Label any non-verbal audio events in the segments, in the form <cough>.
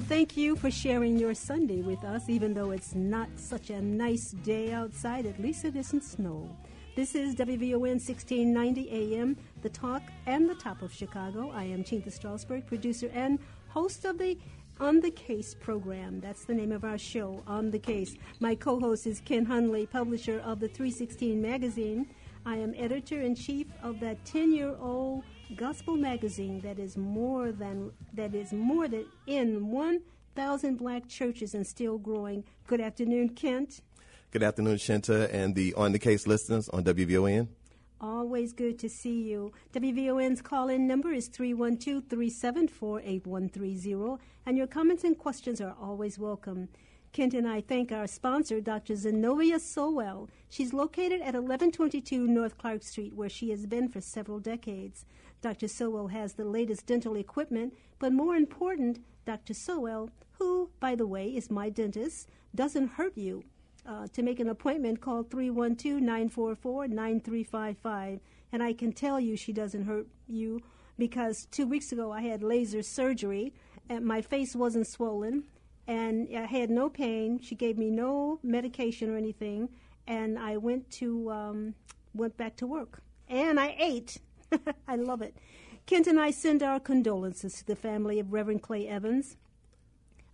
and thank you for sharing your Sunday with us, even though it's not such a nice day outside. At least it isn't snow. This is WVON 1690 AM, the talk and the top of Chicago. I am Chinta Strausberg, producer and host of the On the Case program. That's the name of our show, On the Case. My co host is Ken Hunley, publisher of the 316 magazine. I am editor in chief of that 10 year old gospel magazine that is more than that is more than in 1,000 black churches and still growing. Good afternoon, Kent. Good afternoon, Shinta, and the On the Case listeners on WVON. Always good to see you. WVON's call in number is 312 374 8130, and your comments and questions are always welcome. Kent and I thank our sponsor, Dr. Zenobia Sowell. She's located at 1122 North Clark Street, where she has been for several decades. Dr. Sowell has the latest dental equipment, but more important, Dr. Sowell, who, by the way, is my dentist, doesn't hurt you. Uh, to make an appointment, call 312 944 9355. And I can tell you she doesn't hurt you because two weeks ago I had laser surgery and my face wasn't swollen and I had no pain. She gave me no medication or anything, and I went to um, went back to work. And I ate. <laughs> I love it. Kent and I send our condolences to the family of Reverend Clay Evans,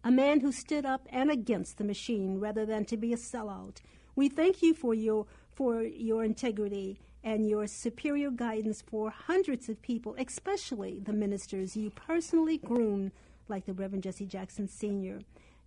a man who stood up and against the machine rather than to be a sellout. We thank you for your for your integrity and your superior guidance for hundreds of people, especially the ministers you personally groomed, like the Reverend Jesse Jackson Sr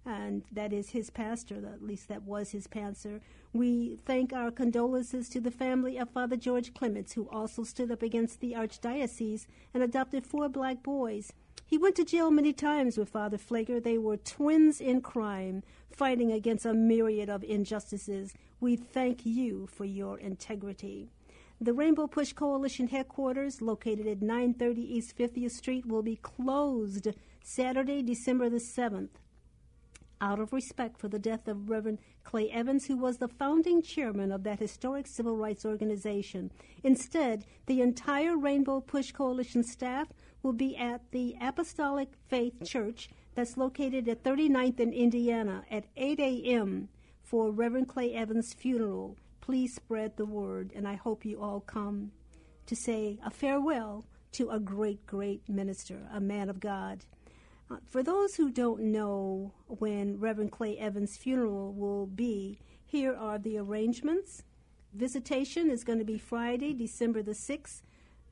and that is his pastor, at least that was his pastor. We thank our condolences to the family of Father George Clements, who also stood up against the archdiocese and adopted four black boys. He went to jail many times with Father Pfleger. They were twins in crime, fighting against a myriad of injustices. We thank you for your integrity. The Rainbow Push Coalition headquarters, located at 930 East 50th Street, will be closed Saturday, December the 7th out of respect for the death of Reverend Clay Evans, who was the founding chairman of that historic civil rights organization. Instead, the entire Rainbow Push Coalition staff will be at the Apostolic Faith Church that's located at 39th in Indiana at 8 a.m. for Reverend Clay Evans' funeral. Please spread the word, and I hope you all come to say a farewell to a great, great minister, a man of God. Uh, for those who don't know when Reverend Clay Evans' funeral will be, here are the arrangements. Visitation is going to be Friday, December the 6th,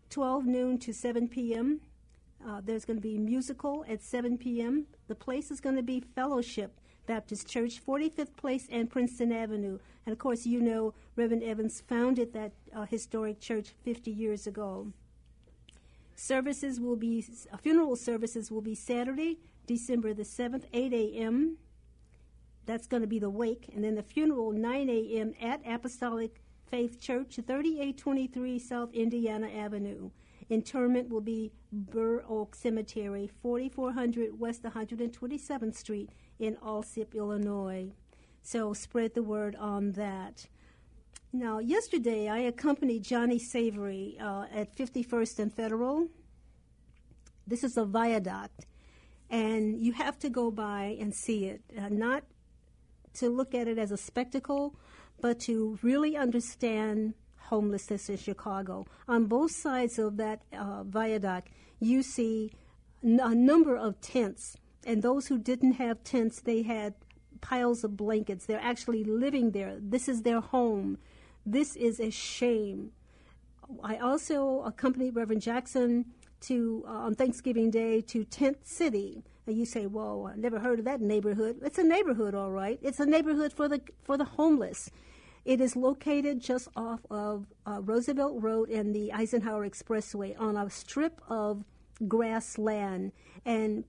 12 noon to 7 p.m. Uh, there's going to be musical at 7 p.m. The place is going to be Fellowship Baptist Church, 45th Place and Princeton Avenue. And of course, you know Reverend Evans founded that uh, historic church 50 years ago. Services will be funeral services will be Saturday, December the seventh, eight a.m. That's going to be the wake, and then the funeral nine a.m. at Apostolic Faith Church, thirty-eight twenty-three South Indiana Avenue. Interment will be Burr Oak Cemetery, 4400 West 127th Street in Alsip, Illinois. So spread the word on that. Now, yesterday I accompanied Johnny Savory uh, at 51st and Federal. This is a viaduct, and you have to go by and see it, uh, not to look at it as a spectacle, but to really understand homelessness in Chicago. On both sides of that uh, viaduct, you see n- a number of tents, and those who didn't have tents, they had piles of blankets. They're actually living there. This is their home. This is a shame. I also accompanied Reverend Jackson to uh, on Thanksgiving Day to Tent City. And you say, "Whoa, I never heard of that neighborhood." It's a neighborhood, all right. It's a neighborhood for the for the homeless. It is located just off of uh, Roosevelt Road and the Eisenhower Expressway on a strip of grassland, and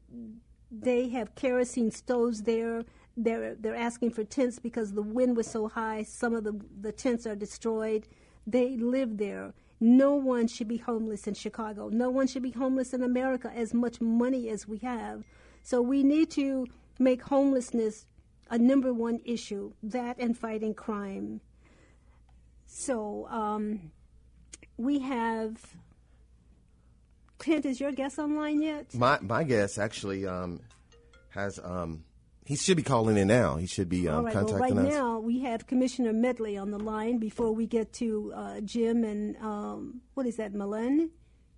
they have kerosene stoves there they're they're asking for tents because the wind was so high. Some of the the tents are destroyed. They live there. No one should be homeless in Chicago. No one should be homeless in America. As much money as we have, so we need to make homelessness a number one issue. That and fighting crime. So um, we have Clint, is your guest online yet? My my guest actually um, has um, he should be calling in now. He should be um, All right. Well, contacting right us. now we have Commissioner Medley on the line. Before we get to uh, Jim and um, what is that, Melon?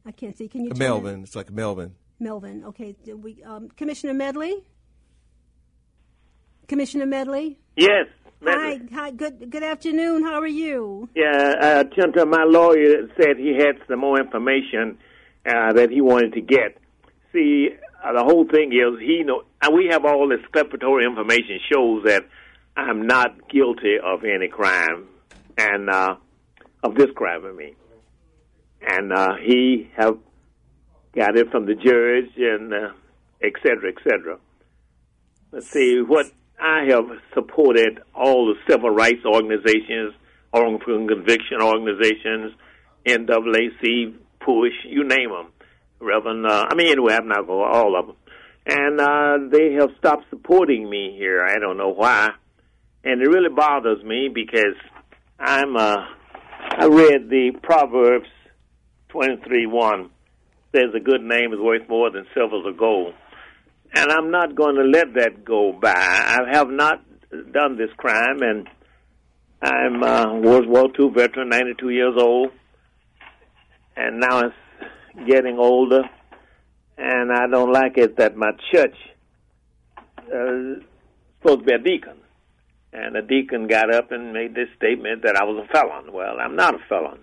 I can't see. Can you? turn it- Melvin, it's like Melvin. Melvin. Okay. We um, Commissioner Medley. Commissioner Medley. Yes. Hi. Medley. Hi. Good. Good afternoon. How are you? Yeah, uh, Tinta, my lawyer said he had some more information uh, that he wanted to get. See, uh, the whole thing is he know uh, we have all this preparatory information shows that I'm not guilty of any crime, and uh, of this crime, I mean, and uh, he have got it from the judge and uh, et cetera, et cetera. Let's see what I have supported all the civil rights organizations, wrongful conviction organizations, NAAC, PUSH, you name them. Reverend, uh, I mean, anyway, I'm not going all of them. And uh, they have stopped supporting me here. I don't know why. And it really bothers me because I'm, uh, I read the Proverbs 23 1 says a good name is worth more than silver or gold and I'm not going to let that go by. I have not done this crime, and I'm uh, World War II veteran, 92 years old, and now it's getting older, and I don't like it that my church uh, supposed to be a deacon, and the deacon got up and made this statement that I was a felon. Well, I'm not a felon,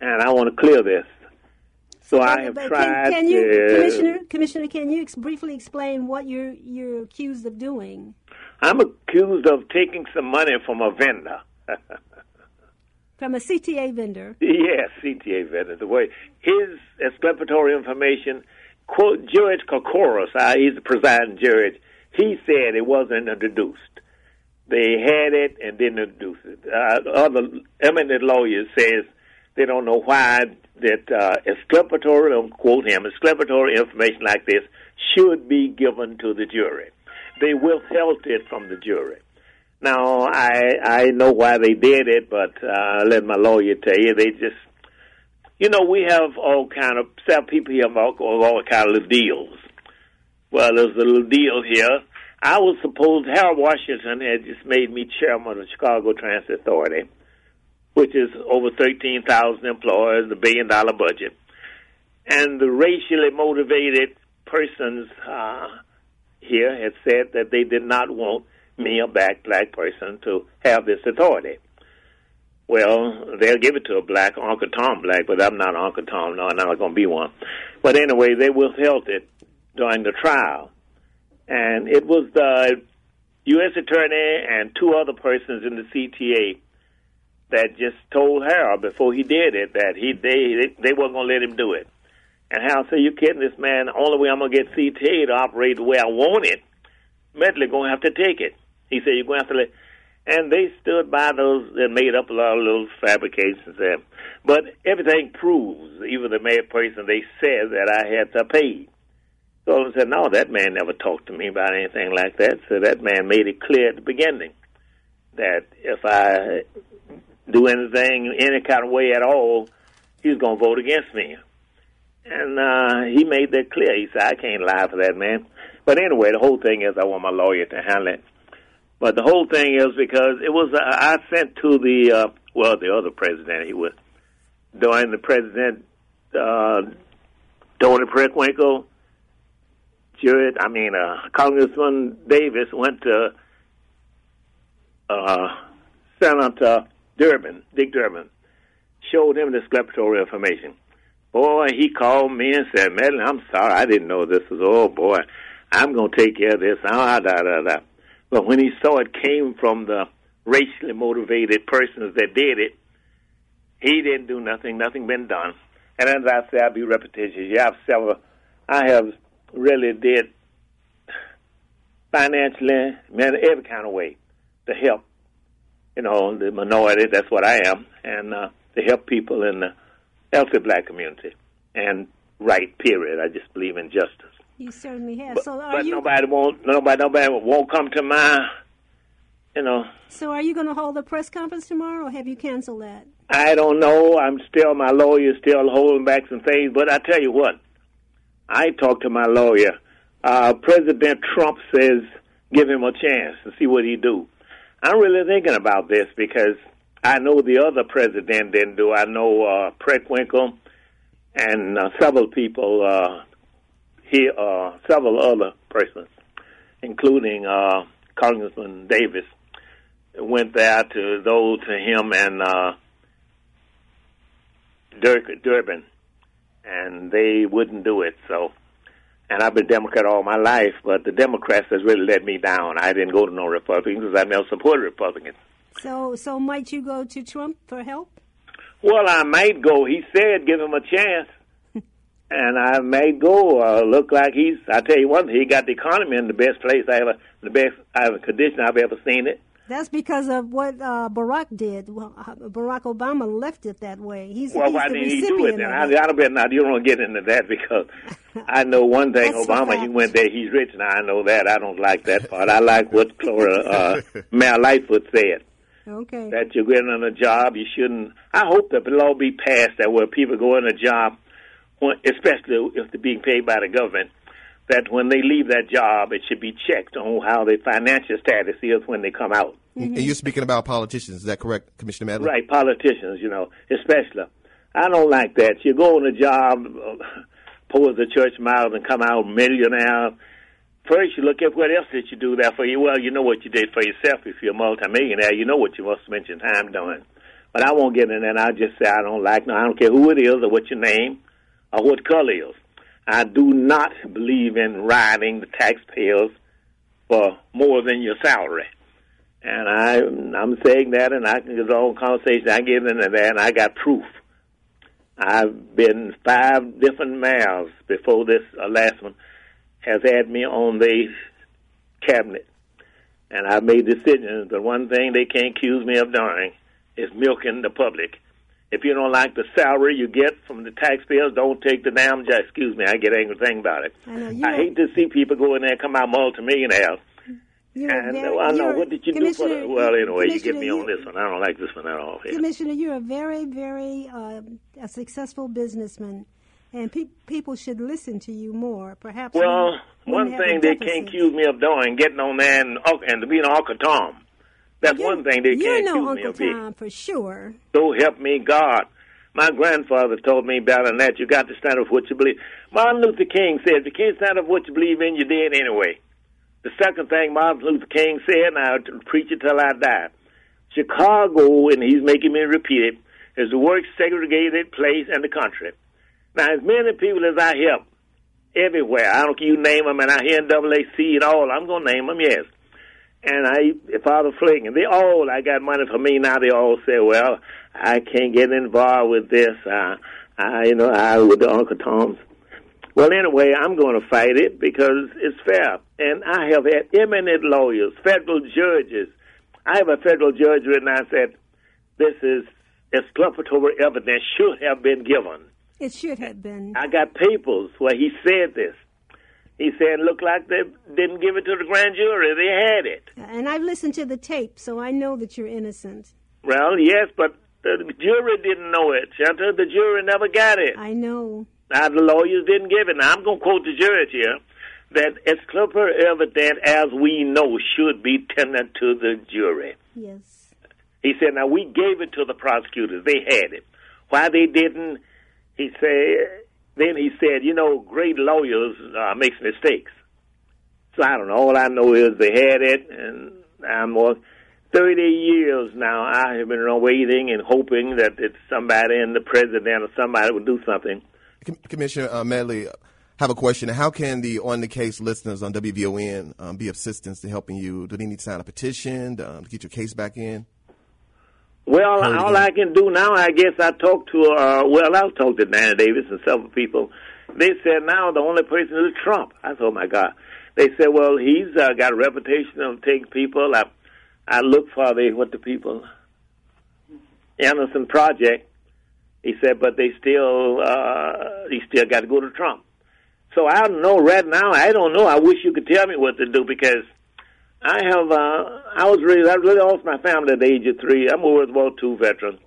and I want to clear this. So I have But tried Can, can you, to. Commissioner? Commissioner, can you ex- briefly explain what you're you're accused of doing? I'm accused of taking some money from a vendor. <laughs> From a CTA vendor. yes, CTA vendor. The way his exculpatory information, quote, Judge Kocoras, he's the presiding judge, he said it wasn't introduced. They had it and didn't introduce it. Uh, other eminent lawyers says they don't know why that uh, exculpatory, quote him, exculpatory information like this should be given to the jury. They withheld it from the jury. Now I I know why they did it, but uh, let my lawyer tell you they just you know we have all kind of some people here all, all kind of little deals. Well, there's a little deal here. I was supposed Harold Washington had just made me chairman of the Chicago Transit Authority, which is over thirteen thousand employees, a billion dollar budget, and the racially motivated persons uh, here had said that they did not want me, a black black person, to have this authority. Well, they'll give it to a black Uncle Tom black, but I'm not Uncle Tom. No, I'm not going to be one. But anyway, they withheld it during the trial, and it was the U.S. attorney and two other persons in the CTA that just told Harold before he did it that he they they weren't going to let him do it. And Harold said, "You kidding this man? The only way I'm going to get CTA to operate the way I want it, Medley going to have to take it." He said, "You're going to have. And they stood by those and made up a lot of little fabrications there. But everything proves, even the mayor person, they said that I had to pay. So I said, no, that man never talked to me about anything like that. So that man made it clear at the beginning that if I do anything any kind of way at all, he's going to vote against me. And uh, he made that clear. He said, I can't lie for that man. But anyway, the whole thing is I want my lawyer to handle it. But the whole thing is because it was uh, I sent to the uh, well the other president he was during the president uh, Toni Preckwinkle, Jared I mean uh, Congressman Davis went to uh, Senator Durbin Dick Durbin showed him the exculpatory information. Boy, he called me and said, "Madeline, I'm sorry, I didn't know this was. Oh boy, I'm gonna take care of this." Ah, da da da. But when he saw it came from the racially motivated persons that did it, he didn't do nothing. Nothing been done. And as I say, I'll be repetitious. You have several. I have really did financially, man, every kind of way to help. You know, the minority. That's what I am, and uh, to help people in the healthy black community and right. Period. I just believe in justice. You certainly have. But, so are but you? nobody won't. Nobody. Nobody won't come to my you know. So, are you going to hold a press conference tomorrow, or have you canceled that? I don't know. I'm still my lawyer, still holding back some things. But I tell you what, I talked to my lawyer. Uh, President Trump says give him a chance to see what he do. I'm really thinking about this because I know the other president didn't do. I know uh, Preckwinkle and uh, several people uh, here, uh, several other persons, including uh, Congressman Davis, went there to those to him and uh, Dirk, Durbin, and they wouldn't do it. So, and I've been Democrat all my life, but the Democrats has really let me down. I didn't go to no Republicans because I never supported Republicans. So, so might you go to Trump for help? Well, I might go. He said give him a chance, and I may go. Uh, look like he's. I tell you one, thing, he got the economy in the best place I ever, the best I have a condition I've ever seen it. That's because of what uh, Barack did. Well, uh, Barack Obama left it that way. He's, well, he's why didn't he do it then? I, I don't bet not. You don't get into that because <laughs> I know one thing. Obama, he went there. He's rich now. I know that. I don't like that part. I like what Clora uh, <laughs> Mayor Lightfoot said. Okay. that you're getting on a job, you shouldn't. I hope that the law be passed that where people go in a job, when, especially if they're being paid by the government, that when they leave that job, it should be checked on how their financial status is when they come out. And you're speaking about politicians. Is that correct, Commissioner Medley? Right, politicians, you know, especially. I don't like that. You go on a job, uh, pour the church miles, and come out millionaire. First, you look at what else did you do there for you. Well, you know what you did for yourself. If you're a multimillionaire, you know what you must spend your time doing. But I won't get in that. I'll just say I don't like. No, I don't care who it is or what your name or what color is. I do not believe in riding the taxpayers for more than your salary. And I, I'm saying that, and I can get all conversation. I get into that, and I got proof. I've been five different mayors before this uh, last one has had me on the cabinet, and I've made decisions. But one thing they can't accuse me of doing is milking the public. If you don't like the salary you get from the taxpayers, don't take the damn job. Excuse me, I get angry thing about it. I know I hate to see people go in there and come out multimillionaires. you're And very, I know what did you do for the, well anyway you get me on this one. I don't like this one at all. Yeah. Commissioner, you're a very, very uh, a successful businessman, and pe- people should listen to you more. Perhaps. Well, we one wouldn't have thing they can't accuse me of doing, getting on there and, and being Uncle Tom. That's You're- one thing they can't no accuse me Uncle of being. Tom for sure. So help me God. My grandfather told me better than that. You got to stand up for what you believe. Martin Luther King said, if you can't stand up for what you believe in, you're dead anyway. The second thing Martin Luther King said, and I'll preach it till I die. Chicago, and he's making me repeat it, is the worst segregated place in the country. Now, as many people as I help, everywhere, I don't care you name them, and I hear NAAC and all, I'm going to name them, yes and I, if Father Fling, and they all, I got money for me now. They all say, well, I can't get involved with this. Uh, I, you know, I with the Uncle Tom's. Well, anyway, I'm going to fight it because it's fair, and I have had eminent lawyers, federal judges. I have a federal judge written. I said, this is exculpatory evidence should have been given. It should have been. I got papers where he said this. He said, look like they didn't give it to the grand jury. They had it. And I've listened to the tape, so I know that you're innocent. Well, yes, but the jury didn't know it, Shanta. The jury never got it. I know. Now, the lawyers didn't give it. Now, I'm going to quote the jury here that exculpatory evidence, as we know, should be tendered to the jury. Yes. He said, now, we gave it to the prosecutors. They had it. Why they didn't, he said, then he said, you know, great lawyers uh, makes mistakes. So I don't know. All I know is they had it, and I'm more. 30 years now, I have been waiting and hoping that it's somebody in the president or somebody would do something. Com- Commissioner uh, Medley, uh, have a question. How can the on the case listeners on WVON um, be assistance to helping you? Do they need to sign a petition um, to get your case back in? Well, Heard all. I can do now, I guess I talked to, uh, well, I've talked to Danny Davis and several people. They said now the only person is Trump. I thought, oh my God. They said, well, he's uh, got a reputation of taking people. I, I look for the, what the people, Anderson Project. He said, but they still, uh, he still got to go to Trump. So I don't know right now. I don't know. I wish you could tell me what to do because I have. Uh, I was raised. I really lost my family at the age of three. I'm a World War II veteran,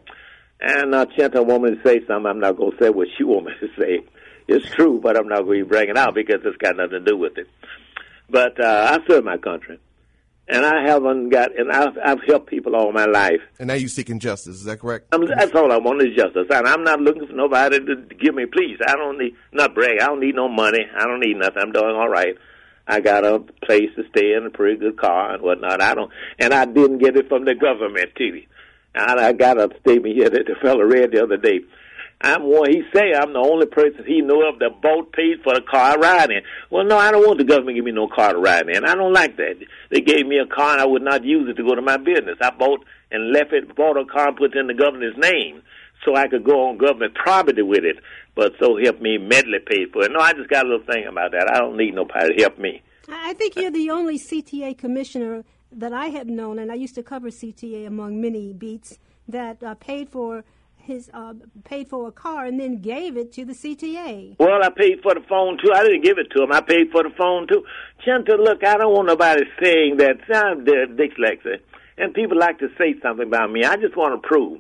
and uh, Chanta want me to say something. I'm not going to say what she <laughs> want me to say. It's true, but I'm not going to bring it out because it's got nothing to do with it. But uh, I serve my country, and I haven't got. And I've, I've helped people all my life. And now you're seeking justice. Is that correct? I'm, that's all I want is justice, and I'm not looking for nobody to give me. Please, I don't need not brag. I don't need no money. I don't need nothing. I'm doing all right. I got a place to stay in, a pretty good car and whatnot. I don't, and I didn't get it from the government TV. And I got a statement here that the fellow read the other day. I'm one. He say I'm the only person he know of that both paid for the car I ride in. Well, no, I don't want the government to give me no car to ride in. I don't like that. They gave me a car and I would not use it to go to my business. I bought and left it, bought a car and put it in the governor's name so I could go on government property with it. But so help me, Medley paid for it. No, I just got a little thing about that. I don't need nobody to help me. I think you're the only CTA commissioner that I have known, and I used to cover CTA among many beats that uh, paid for his uh, paid for a car and then gave it to the CTA. Well, I paid for the phone too. I didn't give it to him. I paid for the phone too. Chanta, look, I don't want nobody saying that I'm dyslexic, and people like to say something about me. I just want to prove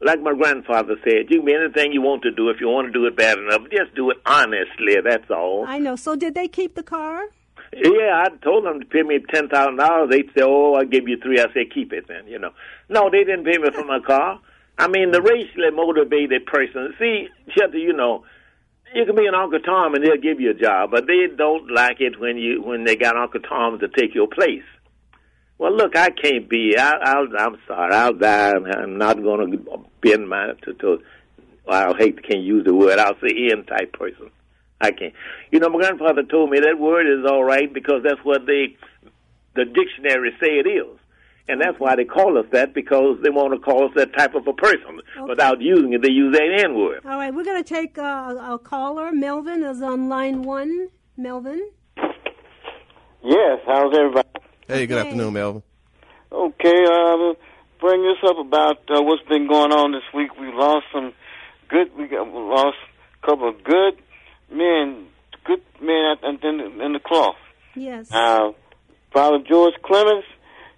like my grandfather said, you can be anything you want to do. If you want to do it bad enough, just do it honestly. That's all. I know. So did they keep the car? Yeah, I told them to pay me ten thousand dollars. They'd say, "Oh, I'll give you three. I say, "Keep it." Then you know, no, they didn't pay me for my car. I mean, the racially motivated person. See, Chester, you know, you can be an Uncle Tom and they'll give you a job, but they don't like it when you when they got Uncle Tom to take your place. Well, look, I can't be. I, I'll, I'm sorry. I'll die. I'm not going to bend my to. to I hate to can't use the word. I'll say end type person. I can't. You know, my grandfather told me that word is all right because that's what they, the dictionary say it is. And that's why they call us that because they want to call us that type of a person. Okay. Without using it, they use that N word. All right, we're going to take uh, a caller. Melvin is on line one. Melvin? Yes, how's everybody? Hey, good afternoon, Melvin. Okay, uh, bring this up about uh, what's been going on this week. We lost some good. We got we lost a couple of good men, good men in the, in the cloth. Yes. Uh, Father George Clements,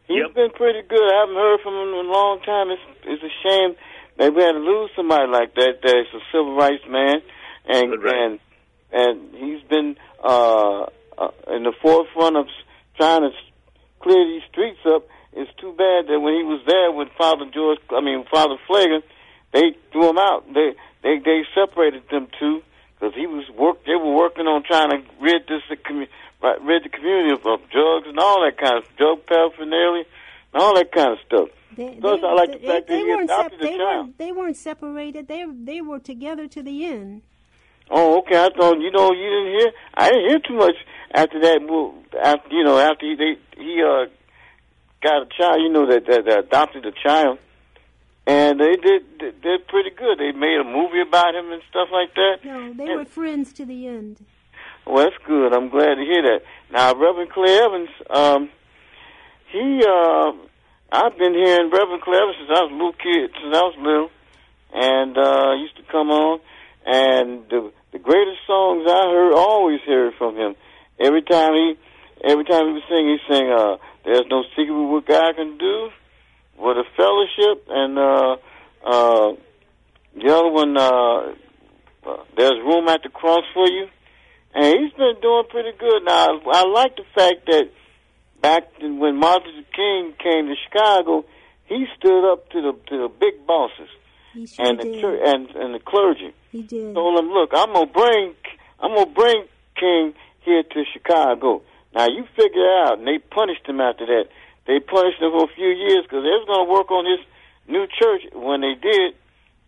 he's yep. been pretty good. I haven't heard from him in a long time. It's it's a shame that we had to lose somebody like that. That's a civil rights man, and right. and and he's been uh, uh, in the forefront of trying to clear these streets up. It's too bad that when he was there with Father George, I mean Father Pfleger, they threw him out. They they they separated them two because he was work. They were working on trying to rid this community, rid the community of, of drugs and all that kind of drug paraphernalia and all that kind of stuff. They, Plus, they, I like the fact they that he adopted sep- they child. Weren't, they weren't separated. They they were together to the end. Oh, okay. I thought you know you didn't hear. I didn't hear too much after that. Well, after you know after he they, he uh got a child. You know that that, that adopted a child, and they did they did pretty good. They made a movie about him and stuff like that. No, they and, were friends to the end. Well, that's good. I'm glad to hear that. Now, Reverend Clay Evans, um, he, uh, I've been hearing Reverend Clay Evans since I was a little kid, since I was little, and uh, used to come on, and the the greatest songs I heard, always heard from him. Every time he, every time he was singing, he sang, uh, "There's no secret what God can do." With a fellowship, and uh, uh, the other one, uh, uh, "There's room at the cross for you." and he's been doing pretty good. Now, I like the fact that back when Martin Luther King came to Chicago, he stood up to the to the big bosses sure and the did. church, and and the clergy. He did. Told them, "Look, I'm gonna bring I'm gonna bring King here to Chicago." Now you figure out, and they punished him after that. They punished him for a few years because they was gonna work on this new church when they did,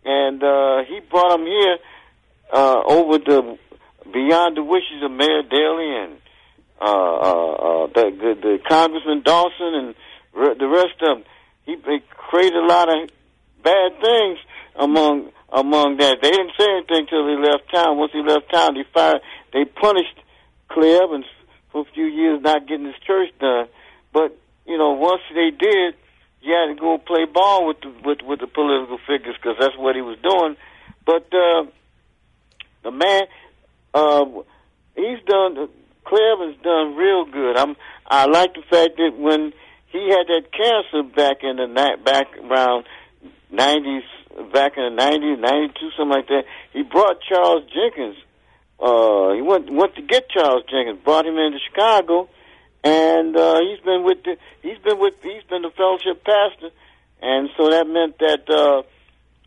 and uh, he brought him here uh, over the beyond the wishes of Mayor Daley and uh, uh, uh, the, the, the Congressman Dawson and re- the rest of them. He, he created a lot of bad things among among that. They didn't say anything till he left town. Once he left town, they fired. They punished Clay Evans for a few years not getting his church done. But you know, once they did, you had to go play ball with the with with the political figures because that's what he was doing. But uh, the man, uh, he's done. Clay Evans' done real good. I'm I like the fact that when he had that cancer back in the night back around nineties back in the nineties, ninety two, something like that, he brought Charles Jenkins. Uh he went went to get Charles Jenkins, brought him into Chicago and uh he's been with the he's been with he's been the fellowship pastor and so that meant that uh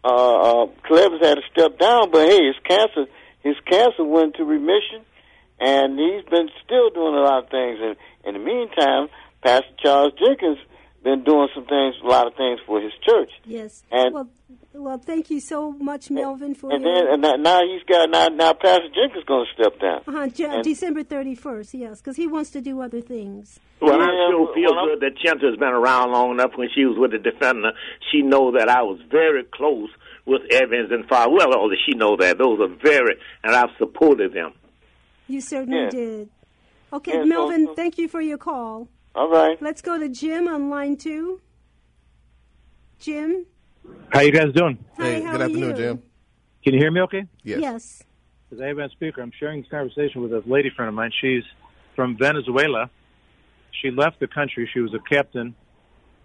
uh, uh Clay Evans had to step down, but hey, his cancer his cancer went to remission and he's been still doing a lot of things. And in the meantime, Pastor Charles Jenkins been doing some things, a lot of things for his church. Yes. And well, well, thank you so much, Melvin, for and your. then and now he's got now now Pastor Jenkins going to step down. uh-huh, Je- December 31st, yes, because he wants to do other things. Well, I Yeah, sure feel well, good that Chinta's been around long enough. When she was with the defender, she know that I was very close with Evans and Farwell. Well, or she know that those are very, and I've supported them. You certainly Yeah. did. Okay, Yeah, so- Melvin, so- thank you for your call. All right. Let's go to Jim on line two. Jim? How you guys doing? Hi, Hey, how good are afternoon, you? Jim. Can you hear me okay? Yes. Yes. Because I have been on speaker. I'm sharing this conversation with a lady friend of mine. She's from Venezuela. She left the country. She was a captain,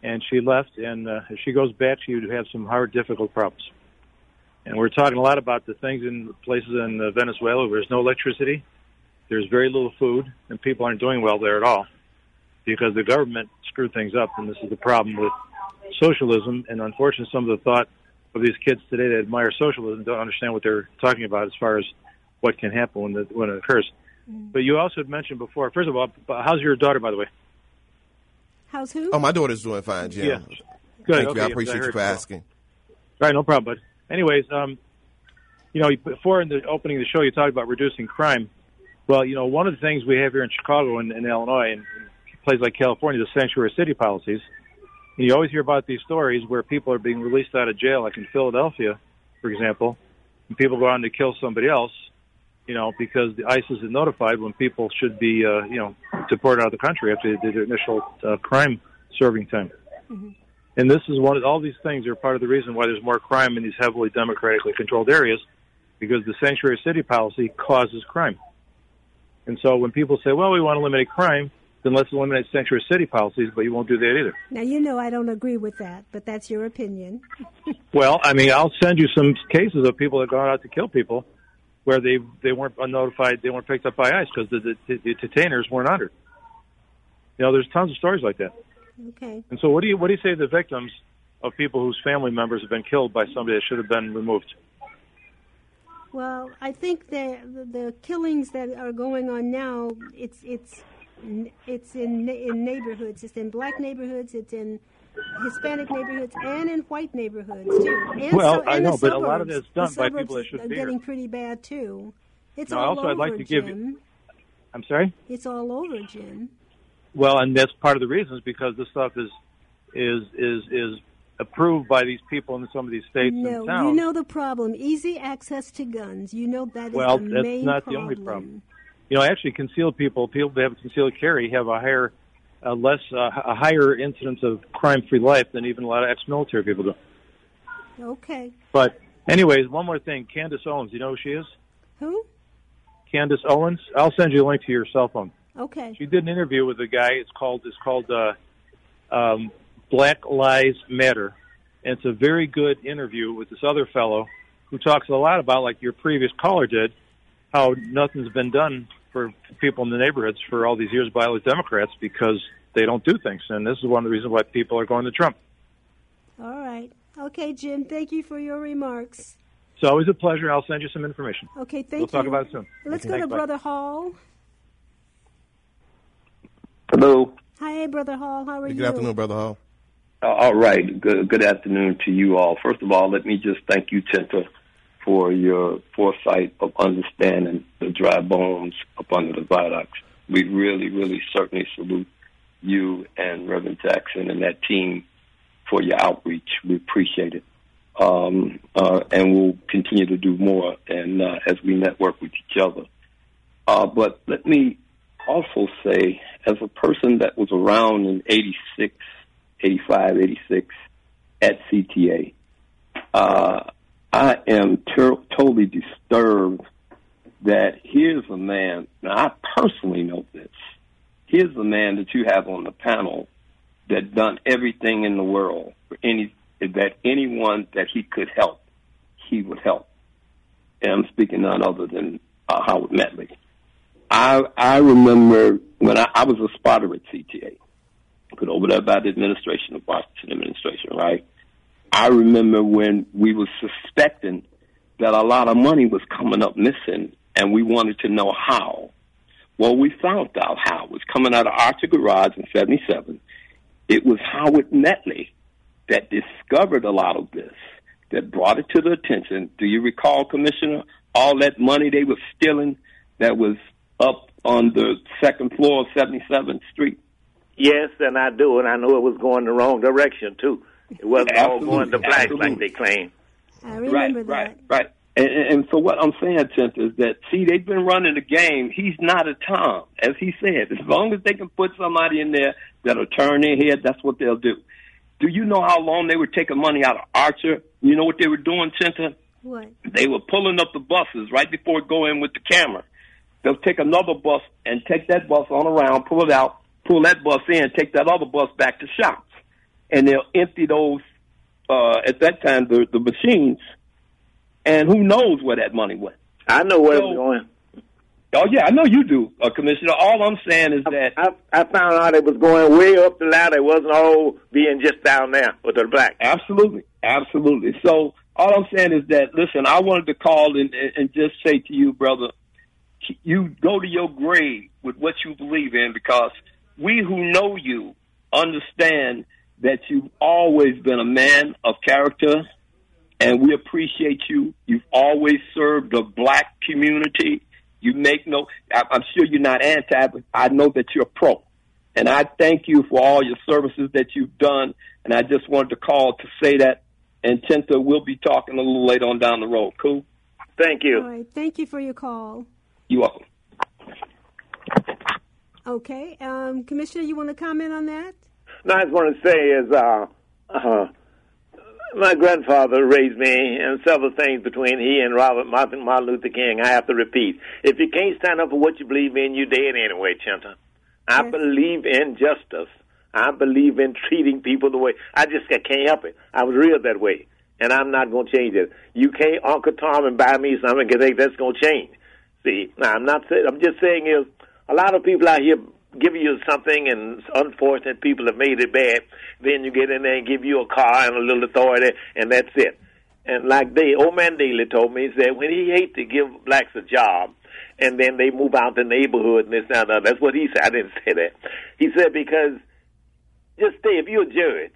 and she left. And uh, if she goes back, she would have some hard, difficult problems. And we're talking a lot about the things in places in uh, Venezuela where there's no electricity, there's very little food, and people aren't doing well there at all because the government screwed things up. And this is the problem with socialism. And unfortunately, some of the thought of these kids today that admire socialism don't understand what they're talking about as far as what can happen when, the, when it occurs. But you also had mentioned before. First of all, how's your daughter, by the way? How's who? Oh, my daughter's doing fine, Jim. Yeah. Good. Thank okay, you. I yes, appreciate you for asking. Right, no problem. But anyways, um, you know, before in the opening of the show, you talked about reducing crime. Well, you know, one of the things we have here in Chicago and in Illinois and places like California, the sanctuary city policies. And you always hear about these stories where people are being released out of jail, like in Philadelphia, for example, and people go on to kill somebody else, you know, because the ISIS is notified when people should be, uh, you know, deported out of the country after they did their initial uh, crime serving time. And this is one of all these things are part of the reason why there's more crime in these heavily democratically controlled areas, because the sanctuary city policy causes crime. And so when people say, "Well, we want to eliminate crime," then let's eliminate sanctuary city policies, but you won't do that either. Now, you know I don't agree with that, but that's your opinion. <laughs> Well, I mean, I'll send you some cases of people that gone out to kill people where they they weren't notified, they weren't picked up by ICE because the, the, the detainers weren't under. You know, there's tons of stories like that. Okay. And so, what do you what do you say to the victims of people whose family members have been killed by somebody that should have been removed? Well, I think that the, the killings that are going on now, it's it's it's in in neighborhoods. It's in black neighborhoods. It's in Hispanic neighborhoods and in white neighborhoods too. And Well, so, I and the know, but a lot of suburbs. it's done by suburbs people that shouldn't are be here. getting pretty bad too. It's Now, all also, over, I'd like to give you- Jim. I'm sorry. It's all over, Jim. Well, and that's part of the reasons because this stuff is is is is approved by these people in some of these states No, and towns. you know the problem: easy access to guns. You know that is Well, the that's main not the only problem. You know, actually, concealed people, people that have concealed carry, have a higher, a less, uh, a higher incidence of crime-free life than even a lot of ex-military people do. Okay. But, anyways, one more thing: Candace Owens. You know who she is? Who? Candace Owens. I'll send you a link to your cell phone. Okay. She did an interview with a guy. It's called it's called uh, um, Black Lives Matter, and it's a very good interview with this other fellow who talks a lot about, like your previous caller did, how nothing's been done for people in the neighborhoods for all these years by all these Democrats because they don't do things, and this is one of the reasons why people are going to Trump. All right. Okay, Jim. Thank you for your remarks. It's always a pleasure. I'll send you some information. Okay, thank you. We'll talk about it soon. Let's Okay, go to bye. Brother Hall. Hello. Hi, Brother Hall. How are Good you? Good afternoon, Brother Hall. Uh, all right. Good, good afternoon to you all. First of all, let me just thank you, Tinta, for your foresight of understanding the dry bones up under the viaducts. We really, really certainly salute you and Reverend Jackson and that team for your outreach. We appreciate it. Um, uh, and we'll continue to do more and uh, as we network with each other. Uh, but let me also say, as a person that was around in 86, 85, 86 at CTA, uh, I am ter- totally disturbed that here's a man. Now, I personally know this. Here's a man that you have on the panel that done everything in the world for any that anyone that he could help, he would help. And I'm speaking none other than uh, Howard Medley. I I remember when I, I was a spotter at CTA, put over there by the administration, the Washington administration, right? I remember when we were suspecting that a lot of money was coming up missing, and we wanted to know how. Well, we found out how. It was coming out of Archer Garage in 77. It was Howard Medley that discovered a lot of this, that brought it to the attention. Do you recall, Commissioner, all that money they were stealing that was up on the second floor of 77th Street? Yes, and I do, and I know it was going the wrong direction, too. It wasn't all going to blacks like they claim. I remember right, that. Right, right. And, and so what I'm saying, Chint, is that see they've been running the game. He's not a Tom, as he said. As long as they can put somebody in there that'll turn their head, that's what they'll do. Do you know how long they were taking money out of Archer? You know what they were doing, Chinta? What? They were pulling up the buses right before going with the camera. They'll take another bus and take that bus on around, pull it out, pull that bus in, take that other bus back to shops, and they'll empty those. Uh, at that time, the the machines, and who knows where that money went. I know where So- it was going. Oh yeah, I know you do, uh, Commissioner. All I'm saying is that I, I found out it was going way up the ladder. It wasn't all being just down there with the black. Absolutely, absolutely. So all I'm saying is that listen, I wanted to call and, and just say to you, brother, you go to your grave with what you believe in because we who know you understand that you've always been a man of character and we appreciate you. You've always served the black community. You make no, I- I'm sure you're not anti, but I know that you're pro. And I thank you for all your services that you've done. And I just wanted to call to say that. And Tinta, we'll be talking a little later on down the road. Cool? Thank you. All right. Thank you for your call. You're welcome. Okay. Um, Commissioner, you want to comment on that? I just want to say is, uh, uh, my grandfather raised me, and several things between he and Robert Martin, Martin Luther King. I have to repeat: if you can't stand up for what you believe in, you're dead anyway, Chinta. I Yes. believe in justice. I believe in treating people the way I just I can't help it. I was real that way, and I'm not going to change it. You can't Uncle Tom and buy me something think that's going to change. See, now I'm not saying. I'm just saying is a lot of people out here giving you something, and unfortunate people have made it bad. Then you get in there and give you a car and a little authority, and that's it. And like they, old man Daley told me, he said when he hate to give blacks a job, and then they move out the neighborhood and this and that. That's what he said. I didn't <laughs> say that. He said because just stay if you're a judge.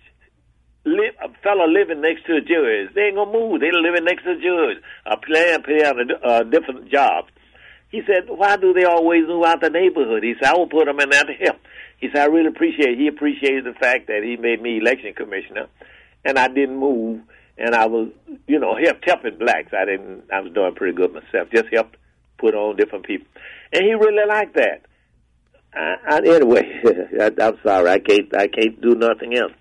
Live, a fellow living next to a judge, they ain't gonna move. They living next to a judge. A player play on a uh, different jobs. He said, "Why do they always move out the neighborhood?" He said, "I will put them in to help." He said, "I really appreciate." He appreciated the fact that he made me election commissioner, and I didn't move, and I was, you know, help helping blacks. I didn't. I was doing pretty good myself. Just helped put on different people, and he really liked that. I, I, anyway, <laughs> I'm sorry. I can't. I can't do nothing else.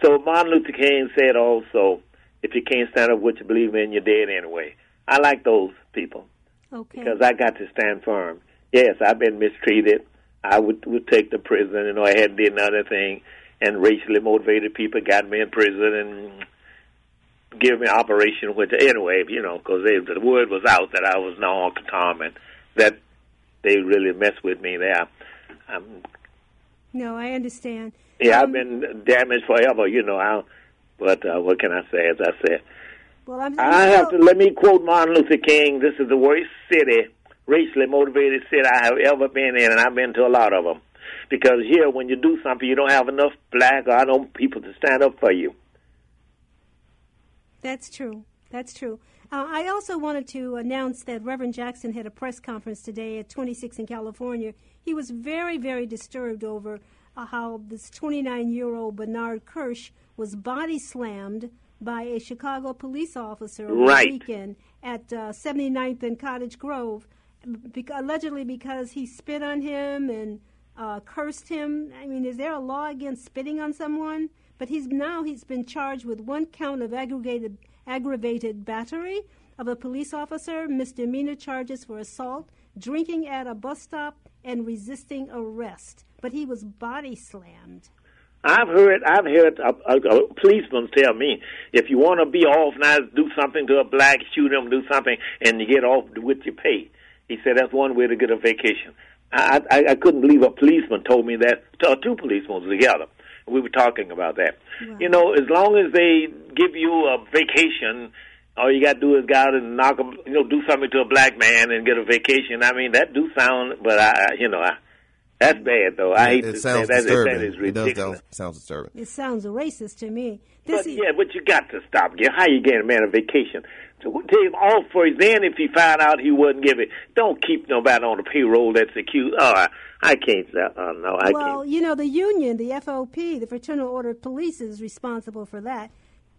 So Martin Luther King said also, "If you can't stand up what you believe in, you're dead anyway." I like those people Okay. because I got to stand firm. Yes, I've been mistreated. I would would take the prison. You know, I hadn't did another thing, and racially motivated people got me in prison and give me operation. Which anyway, you know, because the word was out that I was no Uncle Tom, and that they really messed with me there. Um, no, I understand. yeah, I've Um, been damaged forever. You know, I, but uh, what can I say? As I said. Well, I'm, I have to let me quote Martin Luther King. This is the worst city, racially motivated city I have ever been in, and I've been to a lot of them. Because here, when you do something, you don't have enough black or other people to stand up for you. That's true. That's true. Uh, I also wanted to announce that Reverend Jackson had a press conference today at 26 in California. He was very, very disturbed over uh, how this 29 year old Bernard Kirsch was body slammed by a Chicago police officer over Right. the weekend at uh, 79th and Cottage Grove, bec- allegedly because he spit on him and uh, cursed him. I mean, is there a law against spitting on someone? But he's now he's been charged with one count of aggregated aggravated battery of a police officer, misdemeanor charges for assault, drinking at a bus stop, and resisting arrest. But he was body slammed. I've heard I've heard a, a, a policeman tell me if you want to be off now, do something to a black, shoot him, do something, and you get off with your pay. He said that's one way to get a vacation. I I, I couldn't believe a policeman told me that. Or uh, two policemen together. We were talking about that. Wow. You know, as long as they give you a vacation, all you got to do is go out and knock them. You know, do something to a black man and get a vacation. I mean, that do sound, but I, you know, I. That's bad, though. I hate it to sounds say that. disturbing. That is it does ridiculous. sound, sounds disturbing. It sounds racist to me. This But is- yeah, but you got to stop. Get how you get a man a vacation? So take him off for his then if he found out he wouldn't give it. Don't keep nobody on the payroll that's accused. Oh, I, I can't. Uh, no, I well, can't. Well, you know, the union, the FOP, the Fraternal Order of Police, is responsible for that.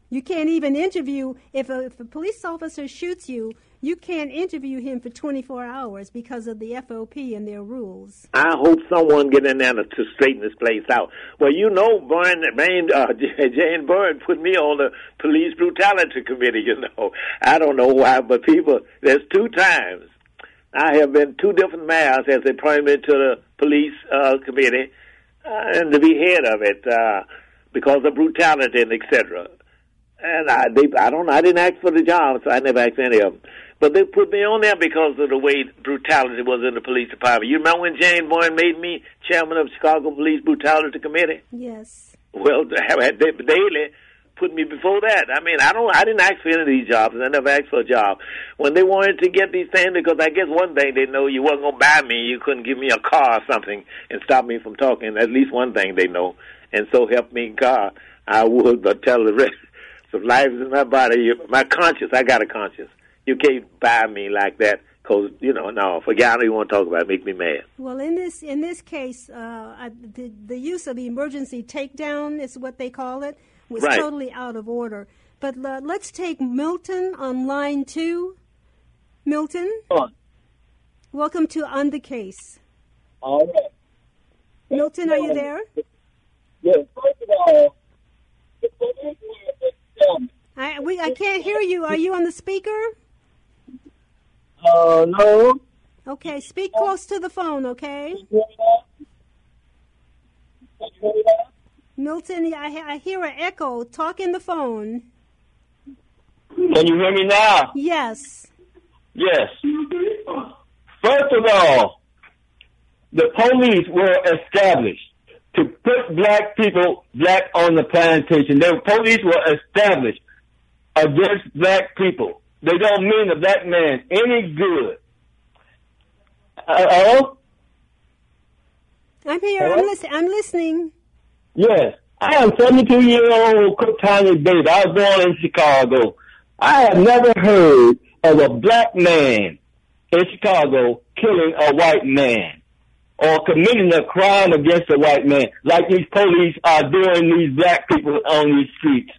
You can't even interview if a, if a police officer shoots you. You can't interview him for 24 hours because of the FOP and their rules. I hope someone get in there to, straighten this place out. Well, you know, Brian uh, <laughs> Jane Byrne put me on the police brutality committee. You know, I don't know why, but people, there's two times I have been two different mayors as they appointed me to the police uh, committee uh, and to be head of it uh, because of brutality and etc. And I, they, I don't, I didn't ask for the job, so I never asked any of them. But they put me on there because of the way brutality was in the police department. You remember when Jane Byrne made me chairman of Chicago Police Brutality Committee? Yes. Well, Daley put me before that. I mean, I don't, I didn't ask for any of these jobs. I never asked for a job. When they wanted to get these things, because I guess one thing they know you wasn't gonna buy me, you couldn't give me a car or something and stop me from talking. At least one thing they know, and so help me God, I would. But tell the rest. <laughs> So life is in my body. My conscience. I got a conscience. You can't buy me like that. Cause you know, no, forget. I don't even want to talk about it. Make me mad. Well, in this in this case, uh, I, the the use of the emergency takedown is what they call it was Right. totally out of order. But uh, let's take Milton on line two. Milton, welcome to On the Case. All right. Milton, are you there? Yeah, first of all, the police were examined. I we I can't hear you. Are you on the speaker? Uh, no. Okay, speak close to the phone. Okay, You hear me now? Can you hear me now? Milton, I I hear an echo. Talk in the phone. Can you hear me now? Yes. Yes. First of all, the police were established to put black people black on the plantation. The police were established against black people. They don't mean a black man any good. Uh, hello? I'm here. I'm Hello? listening. I'm listening. Yes. I am 72 year old Cook County baby. I was born in Chicago. I have never heard of a black man in Chicago killing a white man or committing a crime against a white man like these police are doing these black people on these streets.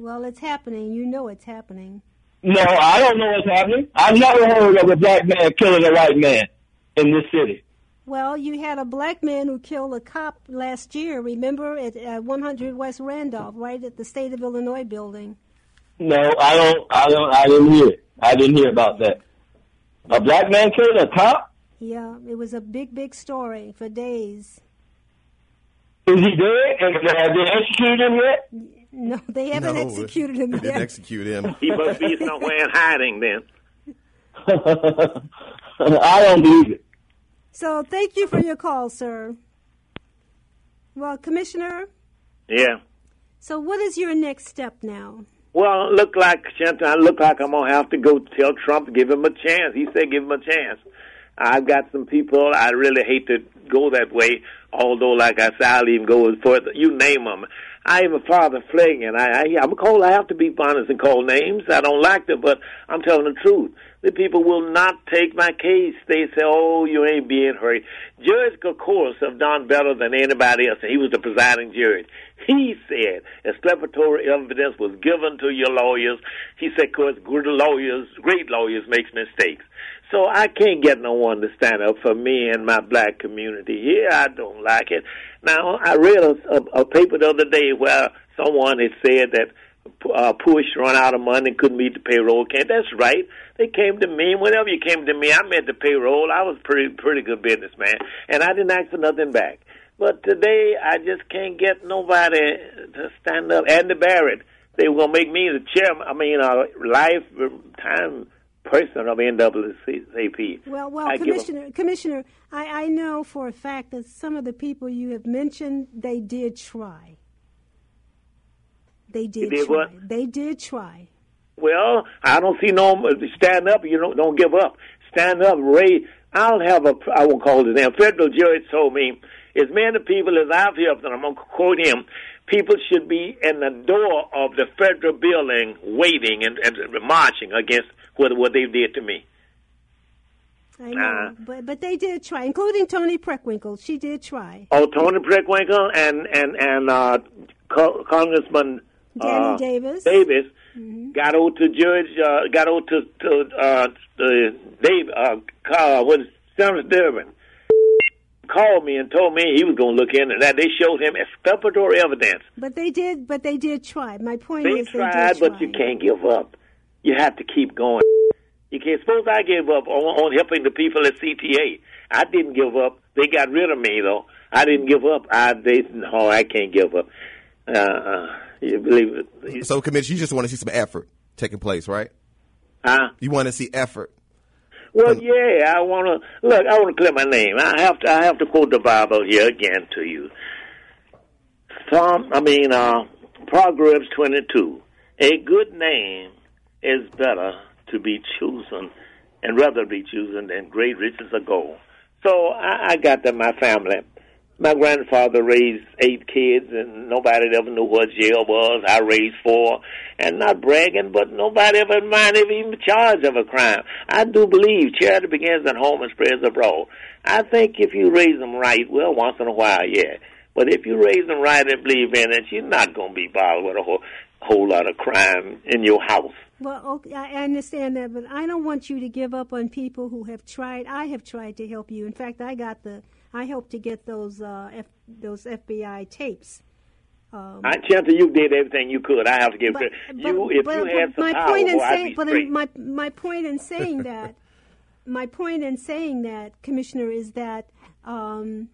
Well, it's happening. You know it's happening. No, I don't know what's happening. I've never heard of a black man killing a white man in this city. Well, you had a black man who killed a cop last year. Remember at uh, 100 West Randolph, right at the State of Illinois building. No, I don't. I don't. I didn't hear. it. I didn't hear about that. A black man killed a cop? Yeah, it was a big, big story for days. Is he dead? And have they executed him yet? No, they haven't No, executed him they didn't yet. execute him. He must be somewhere in hiding then. <laughs> I don't believe it. So thank you for your call, sir. Well, Commissioner, Yeah. so what is your next step now? Well, look like Shannon, I look like I'm gonna have to go tell Trump to give him a chance. He said give him a chance. I've got some people. I really hate to go that way. Although, like I said, I'll even go further. You name them. I am a father fling, and I, I I'm cold. I have to be honest and call names. I don't like them, but I'm telling the truth. The people will not take my case. They say, "Oh, you ain't being heard." Judge Kocoras have done better than anybody else. He was the presiding judge. He said exculpatory evidence was given to your lawyers. He said, "Of course, good lawyers, great lawyers, makes mistakes." So I can't get no one to stand up for me and my black community here. I don't like it. Now I read a, a, a paper the other day where someone had said that uh, pushed, run out of money, couldn't meet the payroll. Can't that's right. They came to me. Whenever you came to me, I met the payroll. I was pretty pretty good businessman, and I didn't ask for nothing back. But today, I just can't get nobody to stand up. And Andy Barrett, they were gonna make me the chairman. I mean, uh, lifetime person of NAACP. Well, well, Commissioner, Commissioner, I, I know for a fact that some of the people you have mentioned, they did try. They did, did try. what? They did try. Well, I don't see no stand up. You don't don't give up. Stand up, Ray. I'll have a. I won't call it name. Federal judge told me as many people as I've helped, and I'm gonna quote him. People should be in the door of the federal building, waiting and, and marching against what what they did to me. I know, uh, but but they did try, including Toni Preckwinkle. She did try. Oh, Toni Preckwinkle and and and uh, Congressman Danny uh, Davis. Davis mm-hmm. got out to Judge, uh, got out to, to uh, the Dave, uh, uh, what is Senator Durbin called me and told me he was going to look into that. They showed him exculpatory evidence. But they did. But they did try. My point they is, tried, they but you can't give up. You have to keep going. You can't. Suppose I gave up on, on helping the people at CTA. I didn't give up. They got rid of me though. I didn't give up. I they no, I can't give up. Uh, uh, you believe it? So, Commissioner, you just want to see some effort taking place, right? Huh? You want to see effort. Well, yeah, I want to look. I want to clear my name. I have to. I have to quote the Bible here again to you. Psalm. I mean, uh, Proverbs twenty-two. A good name is better to be chosen, and rather be chosen than great riches of gold. So I, I got that my family my grandfather raised eight kids and nobody ever knew what jail was. I raised four and not bragging, but nobody ever minded even charge of a crime. I do believe charity begins at home and spreads abroad. I think if you raise them right, well, once in a while, yeah. But if you raise them right and believe in it, you're not going to be bothered with a whole, whole lot of crime in your house. Well, okay, I understand that, but I don't want you to give up on people who have tried. I have tried to help you. In fact, I got the I helped to get those uh, F, those FBI tapes. Um, I Chanta, you did everything you could. I have to give but, you but, if but, you had some my power, point in saying, but in my my point in saying that, my point in saying that, Commissioner, is that, um,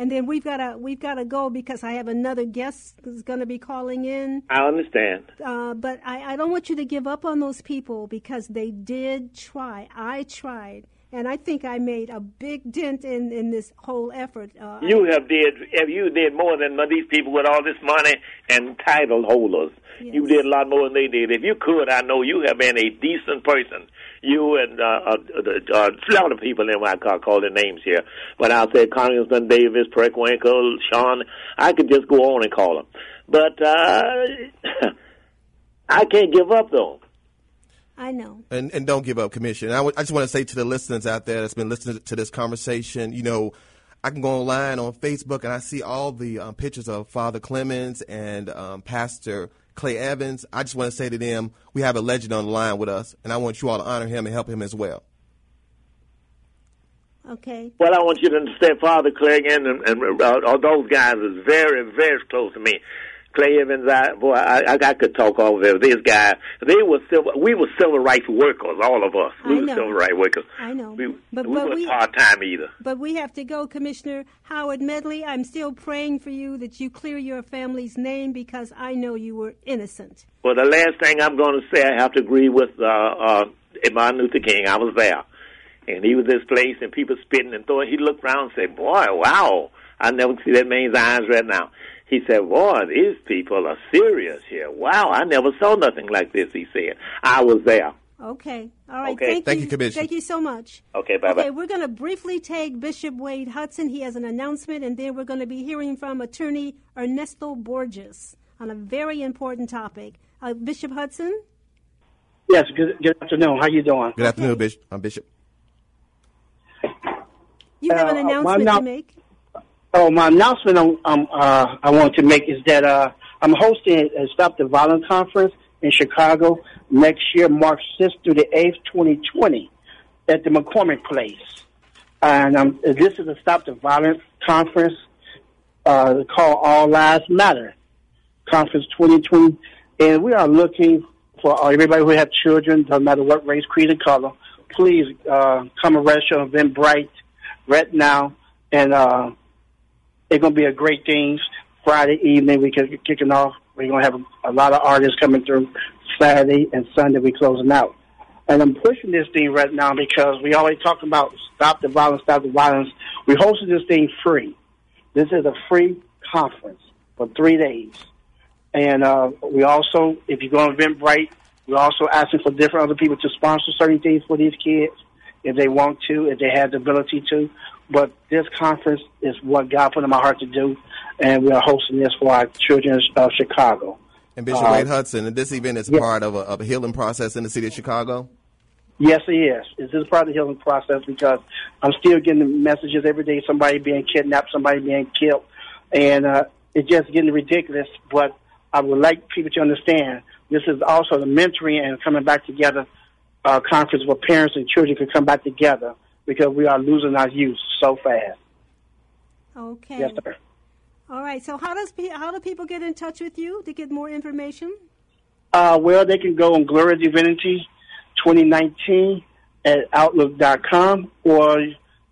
and then we've got to we've got to go because I have another guest who's going to be calling in. I understand. Uh, but I, I don't want you to give up on those people because they did try. I tried and I think I made a big dent in, in this whole effort. Uh, you have did you did more than these people with all this money and title holders. Yes. You did a lot more than they did. If you could, I know you have been a decent person. You and uh, uh, a lot of people in I can't call their names here, but I'll say Congressman Davis, Preckwinkle, Sean. I could just go on and call them, but uh, <coughs> I can't give up though. I know. And and don't give up, Commissioner. I, w- I just want to say to the listeners out there that's been listening to this conversation, you know, I can go online on Facebook and I see all the um, pictures of Father Clements and um, Pastor Clay Evans. I just want to say to them, we have a legend on the line with us, and I want you all to honor him and help him as well. Okay. Well, I want you to understand Father Clay and, and, and uh, all those guys is very, very close to me. Clay Evans, I, boy, I, I could talk over there. These guys, they were civil. We were civil rights workers, all of us. We I were know. civil rights workers. I know. We, but, we but weren't we, part time either. But we have to go, Commissioner Howard Medley. I'm still praying for you that you clear your family's name because I know you were innocent. Well, the last thing I'm going to say, I have to agree with uh, uh, Martin Luther King. I was there, and he was this place, and people spitting and throwing. He looked around and said, "Boy, wow." I never see that man's eyes right now. He said, Boy, these people are serious here. Wow, I never saw nothing like this, he said. I was there. Okay. All right. Okay. Thank, Thank you, you, Commissioner. Thank you so much. Okay, bye bye. Okay, we're going to briefly take Bishop Wade Hudson. He has an announcement, and then we're going to be hearing from attorney Ernesto Borges on a very important topic. Uh, Bishop Hudson? Yes, good, good afternoon. How you doing? Good afternoon, Bishop. I'm Bishop. You have an Uh, announcement well, to make? Oh, my announcement um, uh, I want to make is that uh, I'm hosting a Stop the Violence conference in Chicago next year, March 6th through the 8th, 2020, at the McCormick Place. And um, this is a Stop the Violence conference uh, called All Lives Matter, Conference 2020 And we are looking for everybody who have children, doesn't matter what race, creed, and color. Please uh, come and register on Eventbrite right now, and uh, it's going to be a great thing. Friday evening, we can kicking off. We're going to have a, a lot of artists coming through. Saturday and Sunday, We're closing out. And I'm pushing this thing right now because we always talk about stop the violence, stop the violence. We hosted this thing free. This is a free conference for three days. And uh, we also, if you go on Eventbrite, we're also asking for different other people to sponsor certain things for these kids if they want to, if they have the ability to. But this conference is what God put in my heart to do, and we are hosting this for our children of Chicago. And Bishop uh, Wade Hudson, and this event is yeah. part of a, of a healing process in the city of Chicago? Yes, it is. This is part of the healing process because I'm still getting the messages every day somebody being kidnapped, somebody being killed, and uh, it's just getting ridiculous. But I would like people to understand this is also the mentoring and coming back together uh, conference where parents and children can come back together because we are losing our youth so fast. Okay. Yes, sir. All right. So how does how do people get in touch with you to get more information? Uh, well, they can go on Gloria Divinity 2019 at Outlook.com or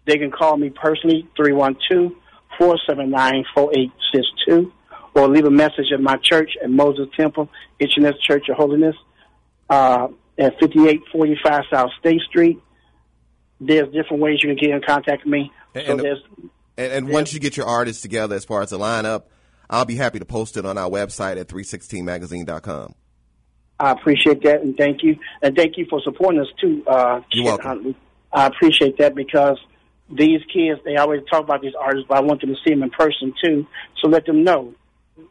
they can call me personally 312 479 4862 or leave a message at my church at Moses Temple, HNS Church of Holiness, uh, at 5845 South State Street. There's different ways you can get in contact with me. And, so there's, and, and once you get your artists together as far as the lineup, I'll be happy to post it on our website at 316magazine.com. I appreciate that and thank you. And thank you for supporting us too. Uh, You're welcome. Huntley. I appreciate that because these kids, they always talk about these artists, but I want them to see them in person too. So let them know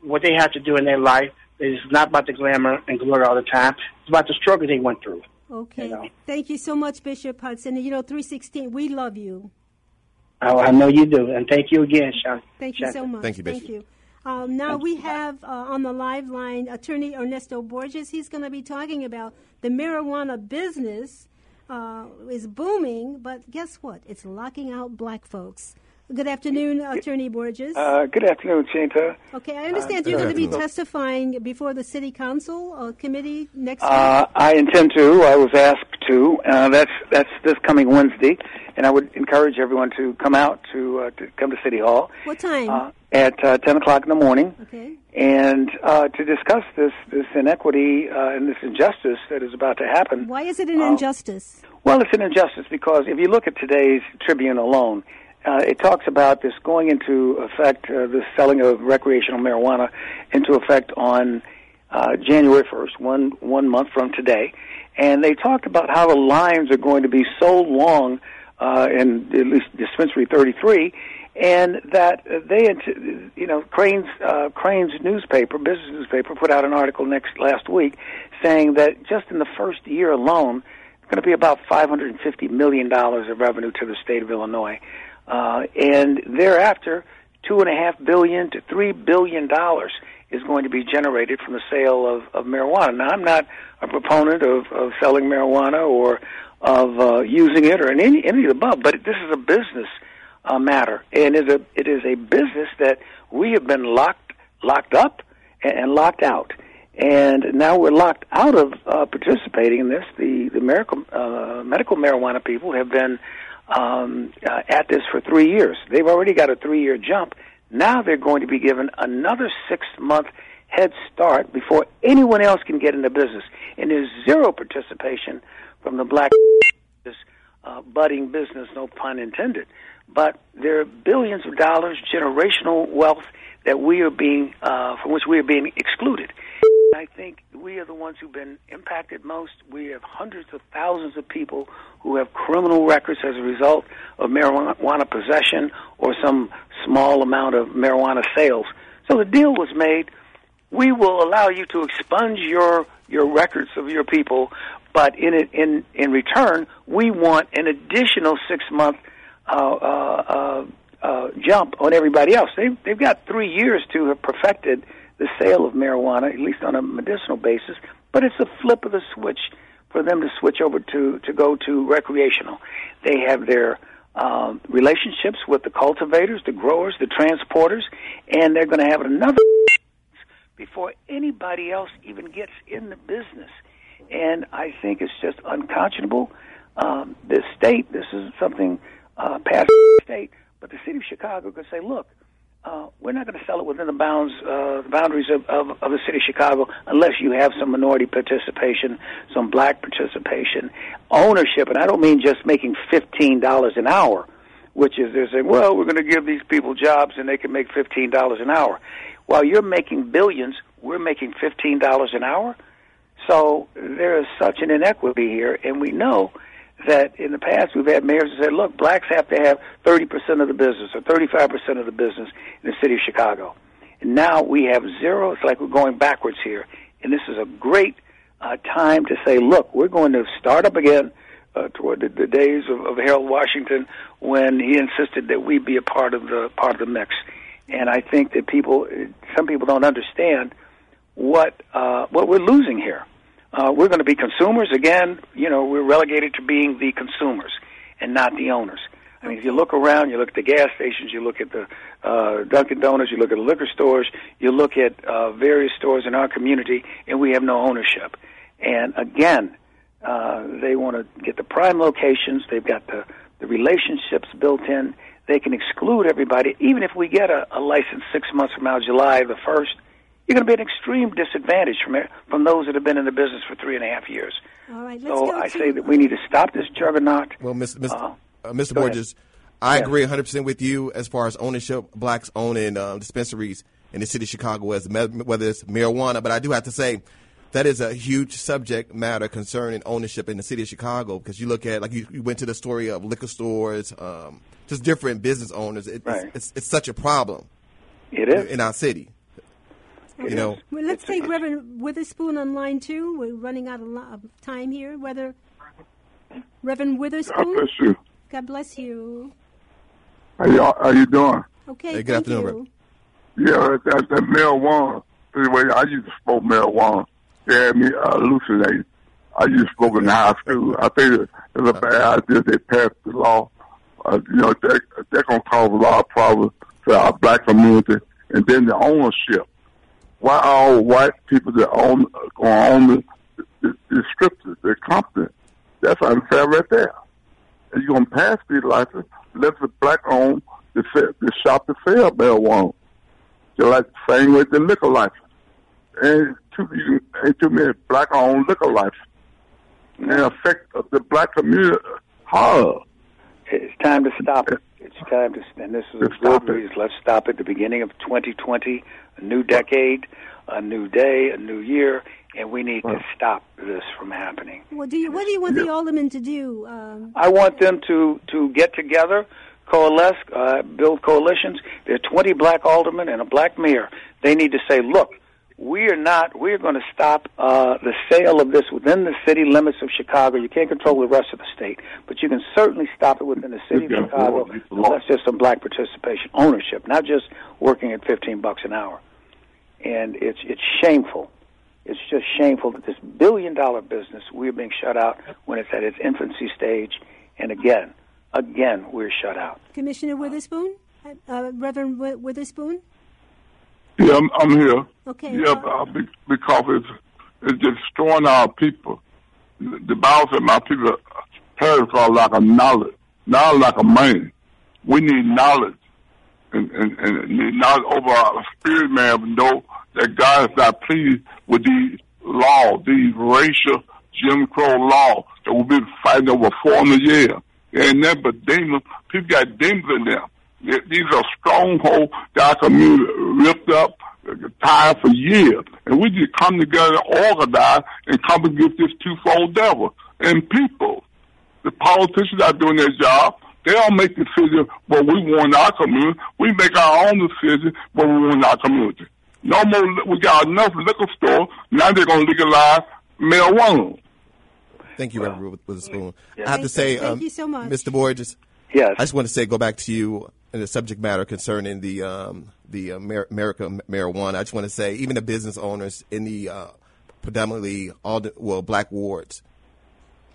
what they have to do in their life. It's not about the glamour and glory all the time. It's about the struggle they went through. Okay. You know? Thank you so much, Bishop Hudson. You know, 316, we love you. Oh, I know you do. And thank you again, Sean. Thank you so much. Thank you, Bishop. Thank you. Um, now we have uh, on the live line attorney Ernesto Borges. He's going to be talking about the marijuana business uh, is booming, but guess what? It's locking out black folks. Good afternoon, Attorney Borges. Uh, good afternoon, Chinta. Okay, I understand uh, you're going to be testifying before the City Council uh, committee next uh, week. I intend to. I was asked to. Uh, that's that's this coming Wednesday, and I would encourage everyone to come out to uh, to come to City Hall. What time? at ten o'clock in the morning. Okay. And to discuss this this inequity and this injustice that is about to happen. Why is it an injustice? Well, it's an injustice because if you look at today's Tribune alone uh, it talks about this going into effect, uh, the selling of recreational marijuana into effect on uh, January 1st, one, one month from today. And they talked about how the lines are going to be so long uh, in at least dispensary 33, and that they, you know, Crain's uh, Crain's newspaper, business newspaper, put out an article next last week saying that just in the first year alone, it's going to be about 550 million dollars of revenue to the state of Illinois. Uh, and thereafter, two and a half billion to three billion dollars is going to be generated from the sale of, of marijuana. Now, I'm not a proponent of, of selling marijuana or of uh, using it or any any of the above, but this is a business uh, matter, and it is a it is a business that we have been locked locked up and, locked out. And now we're locked out of uh, participating in this. The the medical uh, medical marijuana people have been um, uh, at this for three years. They've already got a three year jump. Now they're going to be given another six month head start before anyone else can get into business. And there's zero participation from the black <laughs> uh, budding business, no pun intended. But there are billions of dollars, generational wealth that we are being, uh, from which we are being excluded. I think we are the ones who've been impacted most. We have hundreds of thousands of people who have criminal records as a result of marijuana possession or some small amount of marijuana sales. So the deal was made. We will allow you to expunge your your records of your people, but in it, in in return, we want an additional six month uh, uh, uh, uh, jump on everybody else. They they've got three years to have perfected the sale of marijuana, at least on a medicinal basis, but it's a flip of the switch for them to switch over to, to go to recreational. They have their um, relationships with the cultivators, the growers, the transporters, and they're going to have another before anybody else even gets in the business. And I think it's just unconscionable. Um, this state, this is something uh, past state, but the city of Chicago could say, look, uh, we're not going to sell it within the bounds, uh, the boundaries of, of, of the city of Chicago, unless you have some minority participation, some black participation, ownership. And I don't mean just making fifteen dollars an hour, which is they're saying, well, we're going to give these people jobs and they can make fifteen dollars an hour. While you're making billions, we're making fifteen dollars an hour. So there is such an inequity here, and we know that in the past we've had mayors who said, look, blacks have to have 30% of the business or 35% of the business in the city of Chicago. And now we have zero. It's like we're going backwards here. And this is a great uh, time to say, look, we're going to start up again uh, toward the, the days of, of Harold Washington when he insisted that we be a part of the part of the mix. And I think that people, some people don't understand what uh, what we're losing here uh, we're going to be consumers again. You know, we're relegated to being the consumers and not the owners. I mean, if you look around, you look at the gas stations, you look at the uh, Dunkin' Donuts, you look at the liquor stores, you look at uh, various stores in our community, and we have no ownership. And again, uh, they want to get the prime locations. They've got the the relationships built in. They can exclude everybody, even if we get a, a license six months from now, July the first you're going to be at an extreme disadvantage from from those that have been in the business for three and a half years. All right, let's so go I to, say that we need to stop this juggernaut. Well, Mr. Mr. Uh, uh, Mr. Borges, I agree 100 percent with you as far as ownership, blacks owning um, dispensaries in the city of Chicago, as whether it's marijuana. But I do have to say that is a huge subject matter concerning ownership in the city of Chicago because you look at like you, you went to the story of liquor stores, um, just different business owners. It, right. it's, it's, it's such a problem. It is in our city. You know, <laughs> well, let's take <laughs> Reverend Witherspoon on line two. We're running out of time here. Whether Reverend Witherspoon. God bless you. God bless you. How you, how you doing? Okay, hey, good afternoon. You. Yeah, that, that marijuana. Anyway, I used to smoke marijuana. They had me uh, hallucinating. I used to smoke in high school. I think it's a bad idea they passed the law. Uh, you know, that, they're going to cause a lot of problems for our black community. And then the ownership why all white people that own going own the, the, the scriptures, the company? That's unfair right there. And you're gonna pass these license, let the black own the, the shop to sell marijuana. Just like the same with the liquor license. And too, ain't too many black owned liquor license. And affect the black community hard. It's time to stop it. It's time to, and this is a good reason. Let's stop at the beginning of 2020 a new decade, a new day, a new year, and we need to stop this from happening. Well, do you? What do you want the aldermen to do? Um, I want them to to get together, coalesce, uh, build coalitions. There are 20 black aldermen and a black mayor. They need to say, look. We are not. We are going to stop uh, the sale of this within the city limits of Chicago. You can't control the rest of the state, but you can certainly stop it within the city of Chicago. That's just some black participation, ownership, not just working at 15 bucks an hour and it's it's shameful. It's just shameful that this billion dollar business we're being shut out when it's at its infancy stage, and again, again we're shut out. Commissioner Witherspoon, uh, Reverend Witherspoon. Yeah, I'm, I'm here. Okay. Yeah, uh, because it's it's destroying our people. The Bible said, "My people perish for lack of knowledge, not like a man." We need knowledge and, and, and not over our spirit man know that God is not pleased with these laws, these racial Jim Crow laws that we've been fighting over 400 years. And then, but demons, people got demons in them. These are strongholds that our community ripped up, tired for years. And we just come together and organize and come against this twofold devil. And people, the politicians are doing their job. They don't make decisions what we want in our community. We make our own decisions what we want in our community. No more. We got enough liquor stores. Now they're going to legalize marijuana. Thank you, Reverend Witherspoon. Yeah. I have to say, thank um, you so much, Mr. Borges. Yes. I just want to say, go back to you in the subject matter concerning the um, the America marijuana. I just want to say, even the business owners in the uh, predominantly all the well black wards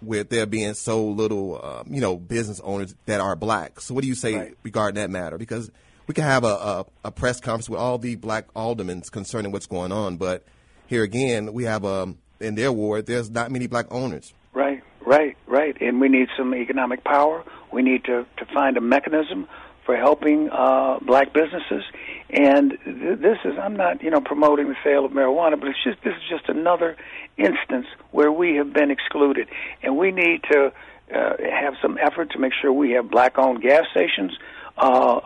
with there being so little, um, you know, business owners that are black. So what do you say right. regarding that matter? Because we can have a, a, a press conference with all the black aldermen concerning what's going on. But here again, we have um, in their ward, there's not many black owners. Right, right, right. And we need some economic power. We need to, to find a mechanism for helping uh, black businesses. And th- this is, I'm not, you know, promoting the sale of marijuana, but it's just, this is just another instance where we have been excluded. And we need to uh, have some effort to make sure we have black owned gas stations, uh,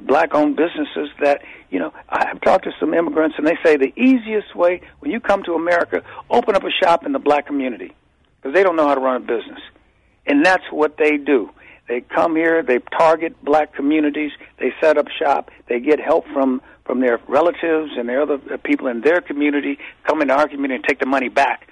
black owned businesses that, you know, I've talked to some immigrants and they say the easiest way when you come to America, open up a shop in the black community because they don't know how to run a business. And that's what they do. They come here, they target black communities, they set up shop, they get help from from their relatives and their other people in their community, come into our community and take the money back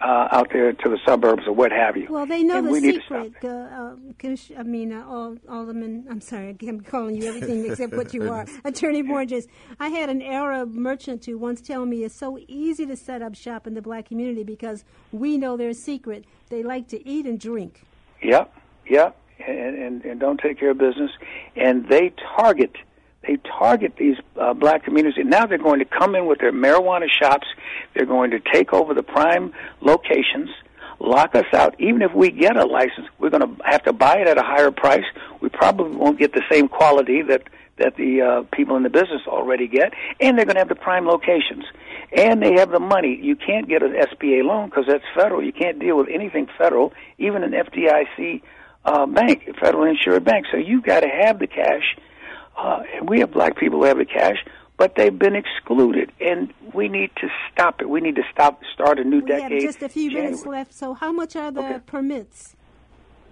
uh, out there to the suburbs or what have you. Well, they know and the we need to secret. Uh, uh, I mean, uh, Al- Alderman. I'm sorry, I'm calling you everything except what you are, <laughs> Attorney Borges. I had an Arab merchant who once tell me it's so easy to set up shop in the black community because we know their secret. They like to eat and drink. Yep, yep, and, and and don't take care of business, and they target they target these uh, black communities. And now they're going to come in with their marijuana shops. They're going to take over the prime locations, lock us out. Even if we get a license, we're going to have to buy it at a higher price. We probably won't get the same quality that that the uh, people in the business already get, and they're going to have the prime locations, and they have the money. You can't get an SBA loan because that's federal. You can't deal with anything federal, even an FDIC uh, bank, federal insured bank. So you've got to have the cash. Uh, and we have black people who have the cash, but they've been excluded, and we need to stop it. We need to stop, start a new We decade. have just a few minutes left. So, how much are the permits?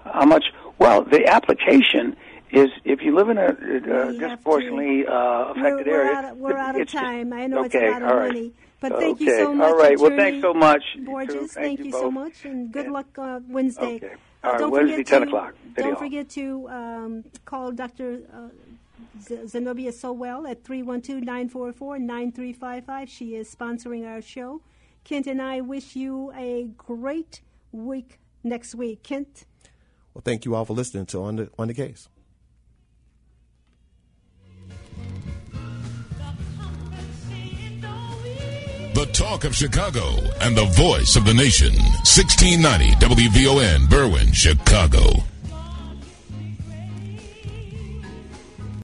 How much? Well, the application is if you live in a, uh disproportionately uh, affected we're, we're area. Out of, we're out of time. I know okay, it's a lot of right. money. But thank you so much. all right. Well, thanks so much. Borges, too. thank, you so much, and good luck uh, Wednesday. Okay. Uh, All right, don't Wednesday, forget 10 to, o'clock. City Don't Hall. forget to um, call Dr. Uh, Z- Zenobia Sowell at 312-944-9355. She is sponsoring our show. Kent and I wish you a great week next week. Kent? Well, thank you all for listening to On the, on the Case. Talk of Chicago and the voice of the nation. 1690 WVON, Berwyn, Chicago.